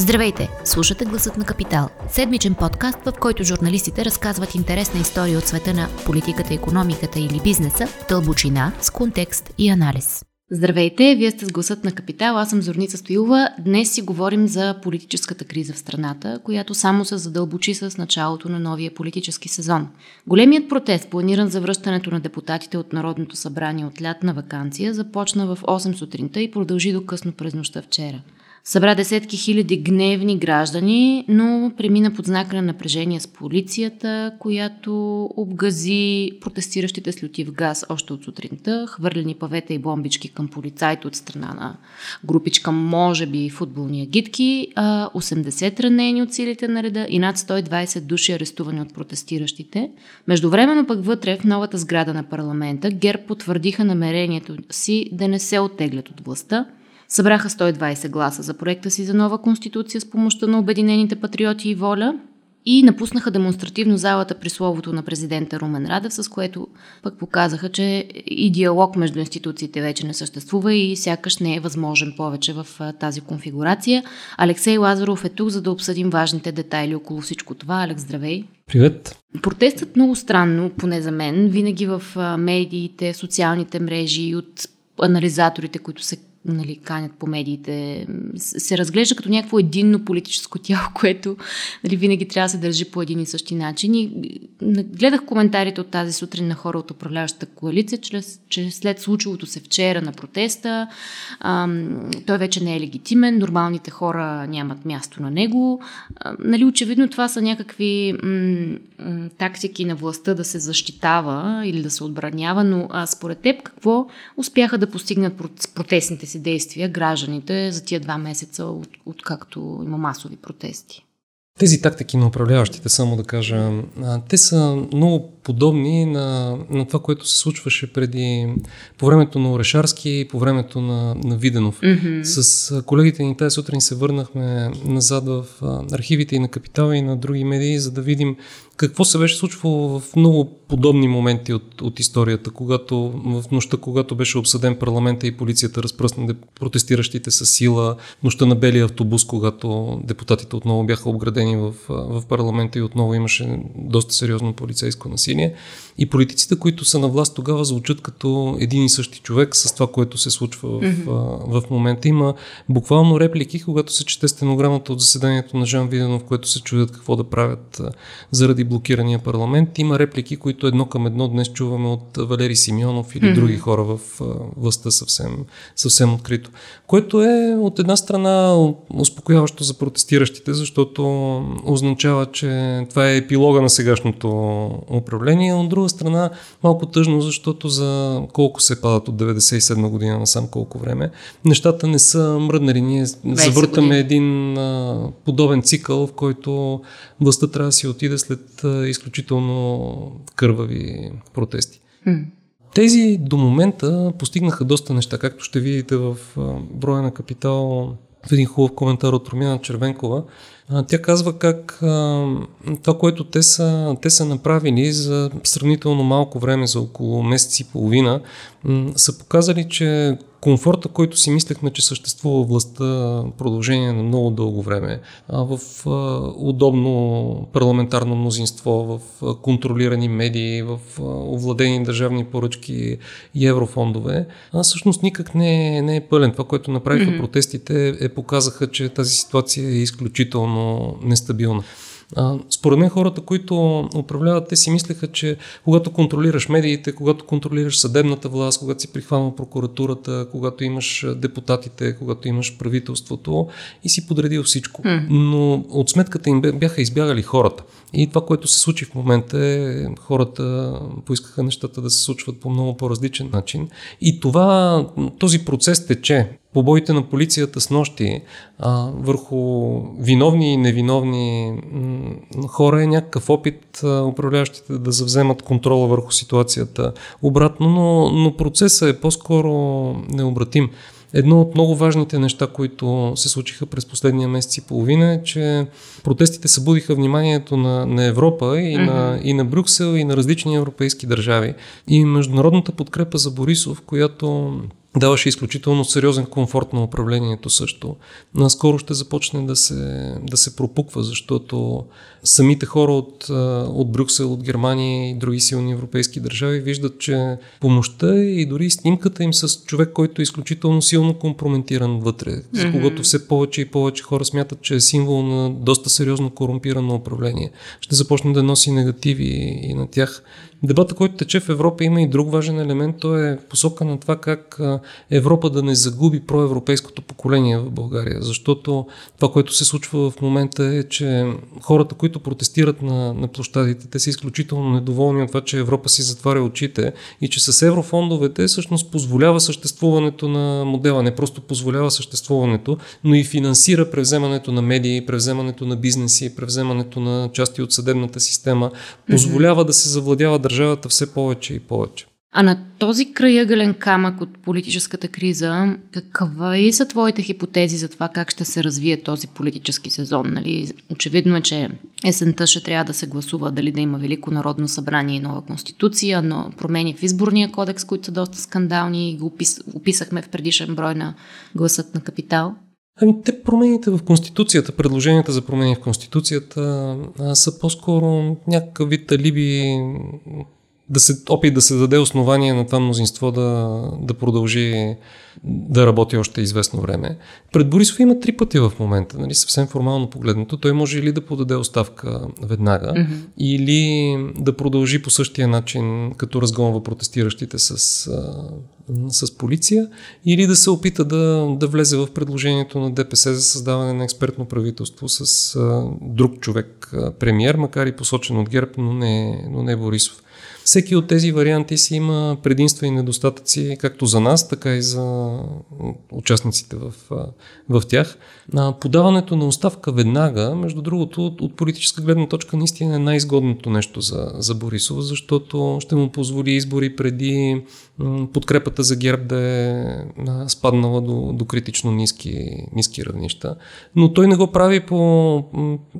Здравейте! Слушате Гласът на Капитал. Седмичен подкаст, в който журналистите разказват интересна история от света на политиката, економиката или бизнеса, дълбочина, с контекст и анализ. Здравейте, вие сте с гласът на Капитал, аз съм Зорница Стоилова. Днес си говорим за политическата криза в страната, която само се задълбочи с началото на новия политически сезон. Големият протест, планиран за връщането на депутатите от Народното събрание от лятна вакансия, започна в 8 сутринта и продължи до късно през нощта вчера. Събра десетки хиляди гневни граждани, но премина под знака на напрежение с полицията, която обгази протестиращите с лютив газ още от сутринта, хвърлени павета и бомбички към полицайите от страна на групичка, може би футболни агитки, 80 ранени от силите на реда и над 120 души арестувани от протестиращите. Междувременно пък вътре в новата сграда на парламента ГЕРБ потвърдиха намерението си да не се оттеглят от властта, Събраха 120 гласа за проекта си за нова конституция с помощта на Обединените патриоти и воля и напуснаха демонстративно залата при словото на президента Румен Радев, с което пък показаха, че и диалог между институциите вече не съществува и сякаш не е възможен повече в тази конфигурация. Алексей Лазаров е тук, за да обсъдим важните детайли около всичко това. Алекс, здравей! Привет! Протестът много странно, поне за мен, винаги в медиите, социалните мрежи и от анализаторите, които се нали, канят по медиите, се разглежда като някакво единно политическо тяло, което нали, винаги трябва да се държи по един и същи начин. И гледах коментарите от тази сутрин на хора от управляващата коалиция, че, че след случилото се вчера на протеста, ам, той вече не е легитимен, нормалните хора нямат място на него. А, нали, очевидно това са някакви м- м- тактики на властта да се защитава или да се отбранява, но а, според теб какво успяха да постигнат протестните си действия гражданите за тия два месеца, от, откакто има масови протести? Тези тактики на управляващите, само да кажа, те са много подобни на, на това, което се случваше преди, по времето на Орешарски и по времето на, на Виденов. Mm-hmm. С колегите ни тази сутрин се върнахме назад в архивите и на Капитала и на други медии, за да видим какво се беше случвало в много подобни моменти от, от историята, когато в нощта, когато беше обсъден парламента и полицията разпръсна протестиращите с сила, нощта на белия автобус, когато депутатите отново бяха обградени в, в парламента и отново имаше доста сериозно полицейско насилие. И политиците, които са на власт тогава, звучат като един и същи човек с това, което се случва в, mm-hmm. в момента. Има буквално реплики, когато се чете стенограмата от заседанието на Жан Виденов, което се чудят какво да правят заради блокирания парламент. Има реплики, които едно към едно днес чуваме от Валери Симеонов или mm-hmm. други хора в властта съвсем, съвсем открито. Което е от една страна успокояващо за протестиращите, защото означава, че това е епилога на сегашното управление. От друга страна, малко тъжно, защото за колко се падат от 97 година насам колко време, нещата не са мръднали. Ние завъртаме един а, подобен цикъл, в който властта трябва да си отиде след изключително кървави протести. Mm. Тези до момента постигнаха доста неща, както ще видите в броя на капитал в един хубав коментар от Румяна Червенкова. Тя казва как а, това, което те са, те са направили за сравнително малко време, за около месец и половина, м- са показали, че комфорта, който си мислехме, че съществува властта продължение на много дълго време, в удобно парламентарно мнозинство, в контролирани медии, в овладени държавни поръчки и еврофондове, а всъщност никак не е, не е пълен. Това, което направиха mm-hmm. протестите, е показаха, че тази ситуация е изключително нестабилна. А, според мен хората, които управляват, те си мислеха, че когато контролираш медиите, когато контролираш съдебната власт, когато си прихванал прокуратурата, когато имаш депутатите, когато имаш правителството и си подредил всичко. Mm. Но от сметката им бяха избягали хората. И това, което се случи в момента е, хората поискаха нещата да се случват по много по-различен начин. И това, този процес тече. Побоите на полицията с нощи а, върху виновни и невиновни м- хора е някакъв опит а, управляващите да завземат контрола върху ситуацията обратно, но, но процесът е по-скоро необратим. Едно от много важните неща, които се случиха през последния месец и половина е, че протестите събудиха вниманието на, на Европа и, mm-hmm. на, и на Брюксел и на различни европейски държави. И международната подкрепа за Борисов, която даваше изключително сериозен комфорт на управлението също. Наскоро ще започне да се, да се пропуква, защото самите хора от, от Брюксел, от Германия и други силни европейски държави виждат, че помощта и дори снимката им с човек, който е изключително силно компрометиран вътре, mm-hmm. за когото все повече и повече хора смятат, че е символ на доста сериозно корумпирано управление, ще започне да носи негативи и на тях. Дебата, който тече в Европа, има и друг важен елемент. Той е посока на това как Европа да не загуби проевропейското поколение в България. Защото това, което се случва в момента е, че хората, които протестират на, на площадите, те са изключително недоволни от това, че Европа си затваря очите и че с еврофондовете всъщност позволява съществуването на модела. Не просто позволява съществуването, но и финансира превземането на медии, превземането на бизнеси, превземането на части от съдебната система. Позволява mm-hmm. да се завладява държавата все повече и повече. А на този краягален камък от политическата криза, какви са твоите хипотези за това как ще се развие този политически сезон? Нали? Очевидно е, че есента ще трябва да се гласува дали да има Велико народно събрание и нова конституция, но промени в изборния кодекс, които са доста скандални и го опис, описахме в предишен брой на гласът на капитал. Ами те промените в Конституцията, предложенията за промени в Конституцията а, са по-скоро някакъв вид алиби да се, опит да се даде основание на това мнозинство да, да продължи да работи още известно време. Пред Борисов има три пъти в момента, нали, съвсем формално погледнато. Той може или да подаде оставка веднага, mm-hmm. или да продължи по същия начин, като разгонва протестиращите с, с полиция, или да се опита да, да влезе в предложението на ДПС за създаване на експертно правителство с друг човек, премьер, макар и посочен от ГЕРБ, но не, но не Борисов. Всеки от тези варианти си има предимства и недостатъци, както за нас, така и за участниците в, в тях. Подаването на оставка веднага, между другото, от, политическа гледна точка, наистина е най-изгодното нещо за, за Борисов, защото ще му позволи избори преди подкрепата за ГЕРБ да е спаднала до, до критично ниски, ниски равнища. Но той не го прави по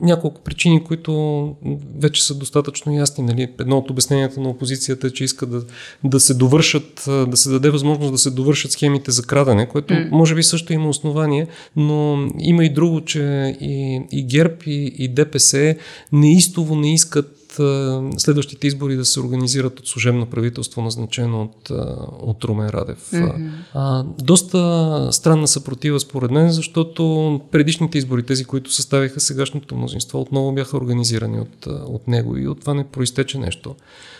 няколко причини, които вече са достатъчно ясни. Нали? Едно от обясненията на опозицията че иска да, да се довършат, да се даде възможност да се довършат схемите за крадене, което mm. може би също има основание, но има и друго, че и, и ГЕРБ и, и ДПС неистово не искат следващите избори да се организират от служебно правителство, назначено от, от Румен Радев. Mm-hmm. А, доста странна съпротива според мен, защото предишните избори, тези, които съставиха сегашното мнозинство, отново бяха организирани от, от него и от това не проистече нещо.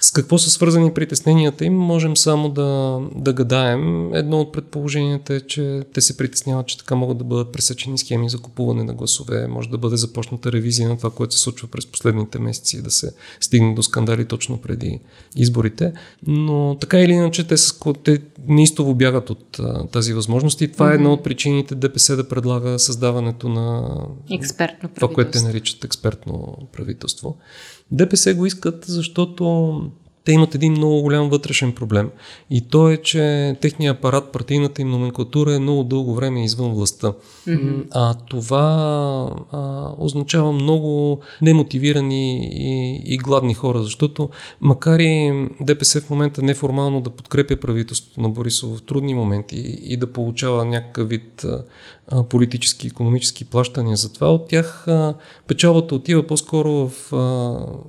С какво са свързани притесненията им, можем само да, да гадаем. Едно от предположенията е, че те се притесняват, че така могат да бъдат пресечени схеми за купуване на гласове. Може да бъде започната ревизия на това, което се случва през последните месеци да се стигне до скандали точно преди изборите. Но така или иначе, те, с, те неистово бягат от а, тази възможност и това mm-hmm. е една от причините ДПС да предлага създаването на експертно това, което те наричат експертно правителство. ДПС го искат, защото те имат един много голям вътрешен проблем. И то е, че техният апарат, партийната им номенклатура е много дълго време извън властта. Mm-hmm. А това а, означава много немотивирани и, и гладни хора, защото макар и ДПС в момента неформално да подкрепя правителството на Борисов в трудни моменти и, и да получава някакъв вид а, политически, економически плащания за това, от тях а, печалбата отива по-скоро в а,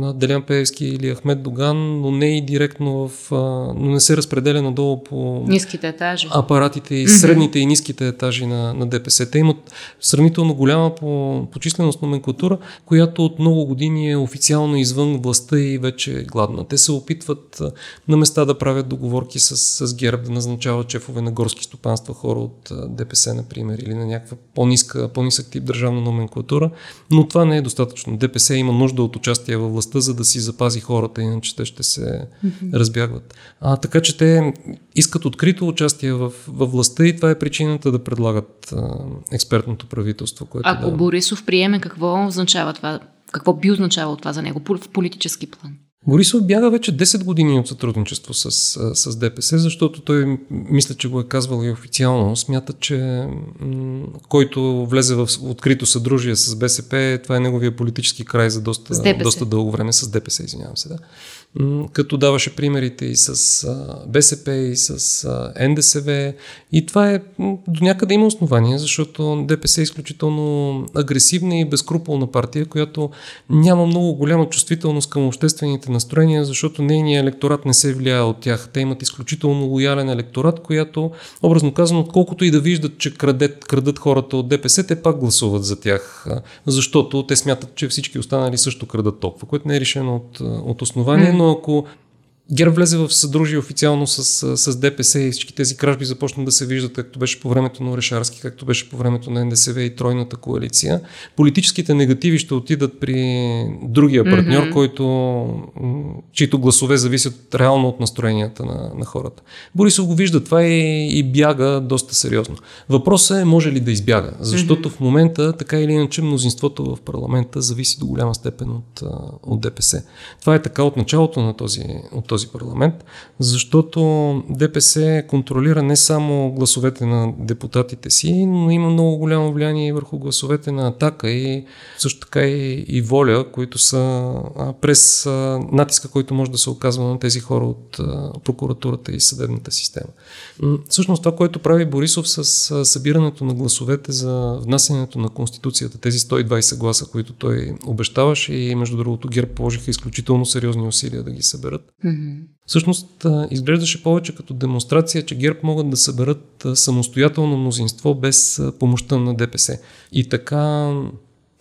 на Делян Пеевски или Ахмед Доган, но не и директно в... А, но не се разпределя надолу по... Ниските етажи. Апаратите и средните и ниските етажи на, на ДПС. Те имат сравнително голяма по, по численост номенклатура, която от много години е официално извън властта и вече е гладна. Те се опитват а, на места да правят договорки с, с ГЕРБ, да назначават чефове на горски стопанства, хора от а, ДПС, например, или на някаква по-ниска, по-нисък тип държавна номенклатура, но това не е достатъчно. ДПС има нужда от участие във властта, за да си запази хората, иначе те ще се mm-hmm. разбягват. А, така че те искат открито участие в, в властта и това е причината да предлагат а, експертното правителство. Което Ако да... Борисов приеме, какво означава това? Какво би означавало това за него в политически план? Борисов бяга вече 10 години от сътрудничество с, с ДПС, защото той, мисля, че го е казвал и официално, смята, че м- който влезе в открито съдружие с БСП, това е неговия политически край за доста, доста дълго време с ДПС, извинявам се. Да. Като даваше примерите и с БСП, и с НДСВ. И това е до някъде има основание, защото ДПС е изключително агресивна и безкруполна партия, която няма много голяма чувствителност към обществените настроения, защото нейният електорат не се влияе от тях. Те имат изключително лоялен електорат, която, образно казано, колкото и да виждат, че крадет, крадат хората от ДПС, те пак гласуват за тях, защото те смятат, че всички останали също крадат толкова, което не е решено от, от основание, но ако ГЕРБ влезе в съдружие официално с, с ДПС и всички тези кражби започнат да се виждат, както беше по времето на Орешарски, както беше по времето на НДСВ и Тройната коалиция. Политическите негативи ще отидат при другия партньор, mm-hmm. който, чието гласове зависят реално от настроенията на, на хората. Борисов го вижда това и, и бяга доста сериозно. Въпросът е може ли да избяга, защото mm-hmm. в момента така или иначе мнозинството в парламента зависи до голяма степен от, от ДПС. Това е така от началото на този, от този парламент, защото ДПС контролира не само гласовете на депутатите си, но има много голямо влияние върху гласовете на Атака и също така и, и Воля, които са а, през а, натиска, който може да се оказва на тези хора от а, прокуратурата и съдебната система. Всъщност това, което прави Борисов с събирането на гласовете за внасянето на Конституцията, тези 120 гласа, които той обещаваше и между другото ГЕРБ положиха изключително сериозни усилия да ги съберат. Mm-hmm. Всъщност изглеждаше повече като демонстрация, че ГЕРБ могат да съберат самостоятелно мнозинство без помощта на ДПС. И така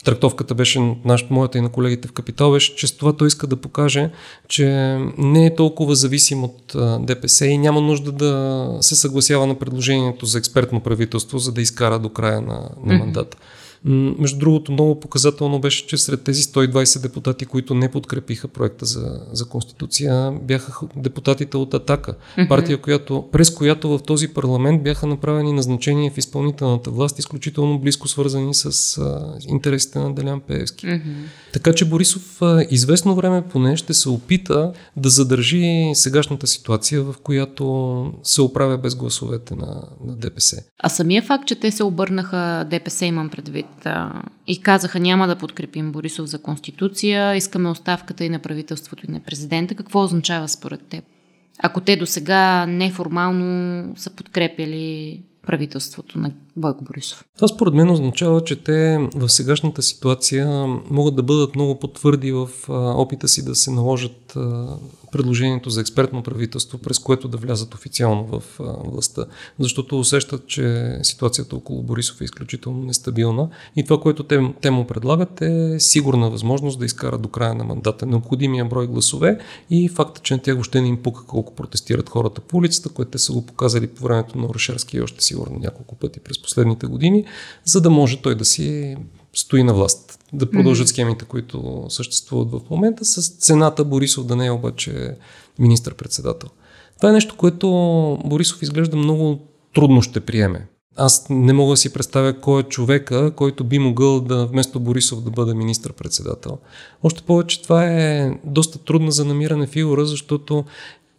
трактовката беше, нашата, моята и на колегите в Капитал, беше, че с това той иска да покаже, че не е толкова зависим от ДПС и няма нужда да се съгласява на предложението за експертно правителство, за да изкара до края на, на мандата. Mm-hmm. Между другото, много показателно беше, че сред тези 120 депутати, които не подкрепиха проекта за, за Конституция, бяха депутатите от Атака. Mm-hmm. Партия, която, през която в този парламент бяха направени назначения в изпълнителната власт, изключително близко свързани с а, интересите на Делян Пеевски. Mm-hmm. Така че Борисов а, известно време поне ще се опита да задържи сегашната ситуация, в която се оправя без гласовете на, на ДПС. А самия факт, че те се обърнаха, ДПС имам предвид, да, и казаха няма да подкрепим Борисов за Конституция, искаме оставката и на правителството и на президента. Какво означава според теб? Ако те до сега неформално са подкрепили правителството на Бойко Борисов. Това според мен означава, че те в сегашната ситуация могат да бъдат много по-твърди в опита си да се наложат предложението за експертно правителство, през което да влязат официално в властта, защото усещат, че ситуацията около Борисов е изключително нестабилна и това, което те, те му предлагат е сигурна възможност да изкарат до края на мандата необходимия брой гласове и факта, че на тях въобще не им пука колко протестират хората по улицата, което те са го показали по времето на Орешарски и още сигурно няколко пъти през последните години, за да може той да си стои на власт, да продължат схемите, които съществуват в момента, с цената Борисов да не е обаче министър-председател. Това е нещо, което Борисов изглежда много трудно ще приеме. Аз не мога да си представя кой е човека, който би могъл да вместо Борисов да бъде министър-председател. Още повече това е доста трудна за намиране фигура, защото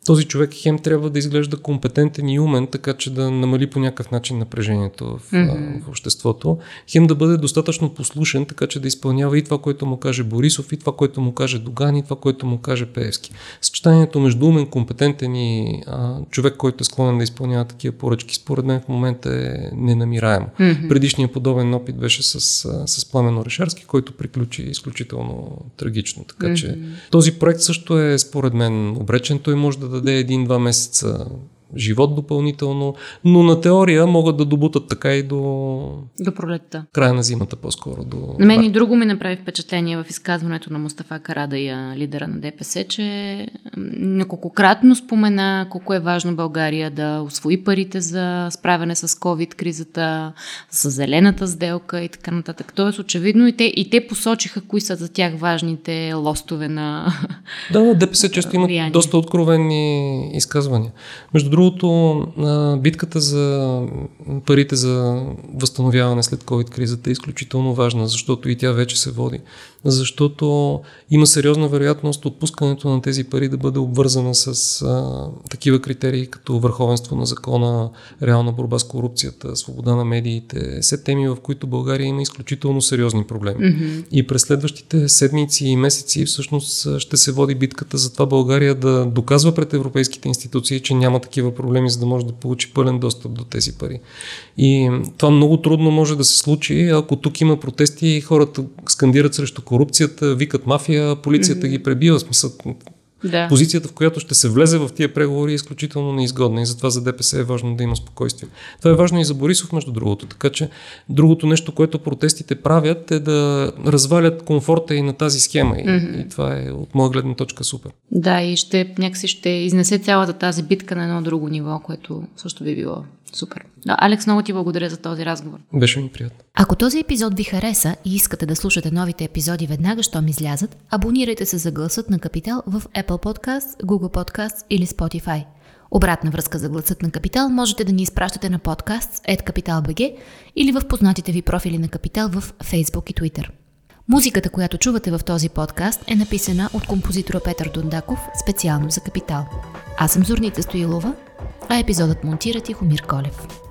този човек хем трябва да изглежда компетентен и умен, така че да намали по някакъв начин напрежението в, mm-hmm. в обществото. Хем да бъде достатъчно послушен, така че да изпълнява и това, което му каже Борисов, и това, което му каже Доган, и това, което му каже Пеевски. Съчетанието между умен, компетентен и а, човек, който е склонен да изпълнява такива поръчки, според мен в момента е ненамираемо. Mm-hmm. Предишният подобен опит беше с, с Пламен Орешарски, който приключи изключително трагично. Така mm-hmm. че този проект също е, според мен, обречен. Той може да даде един-два месеца живот допълнително, но на теория могат да добутат така и до... До пролетта. Края на зимата по-скоро. До... На мен и друго ми направи впечатление в изказването на Мустафа Карадая, лидера на ДПС, че неколкократно спомена колко е важно България да освои парите за справяне с COVID-кризата, с зелената сделка и така нататък. Тоест, очевидно и те, и те посочиха кои са за тях важните лостове на Да, ДПС често имат доста откровени изказвания. Между другото, другото, битката за парите за възстановяване след COVID-кризата е изключително важна, защото и тя вече се води. Защото има сериозна вероятност отпускането на тези пари да бъде обвързана с а, такива критерии, като върховенство на закона, реална борба с корупцията, свобода на медиите, все теми, в които България има изключително сериозни проблеми. Mm-hmm. И през следващите седмици и месеци всъщност ще се води битката за това България да доказва пред европейските институции, че няма такива проблеми, за да може да получи пълен достъп до тези пари. И това много трудно може да се случи, ако тук има протести и хората скандират срещу корупцията, викат мафия, полицията mm-hmm. ги пребива. Смисъл, да. Позицията, в която ще се влезе в тия преговори е изключително неизгодна и затова за ДПС е важно да има спокойствие. Това е важно и за Борисов, между другото. Така че другото нещо, което протестите правят е да развалят комфорта и на тази схема. И, mm-hmm. и това е от моя гледна точка супер. Да, и ще някакси ще изнесе цялата тази битка на едно друго ниво, което също би било Супер. Да, Алекс, много ти благодаря за този разговор. Беше ми приятно. Ако този епизод ви хареса и искате да слушате новите епизоди веднага, щом излязат, абонирайте се за гласът на Капитал в Apple Podcasts, Google Podcasts или Spotify. Обратна връзка за гласът на Капитал можете да ни изпращате на подкаст Capital.bg или в познатите ви профили на Капитал в Facebook и Twitter. Музиката, която чувате в този подкаст е написана от композитора Петър Дондаков специално за Капитал. Аз съм Зорница Стоилова, а епизодът монтира Тихомир Колев.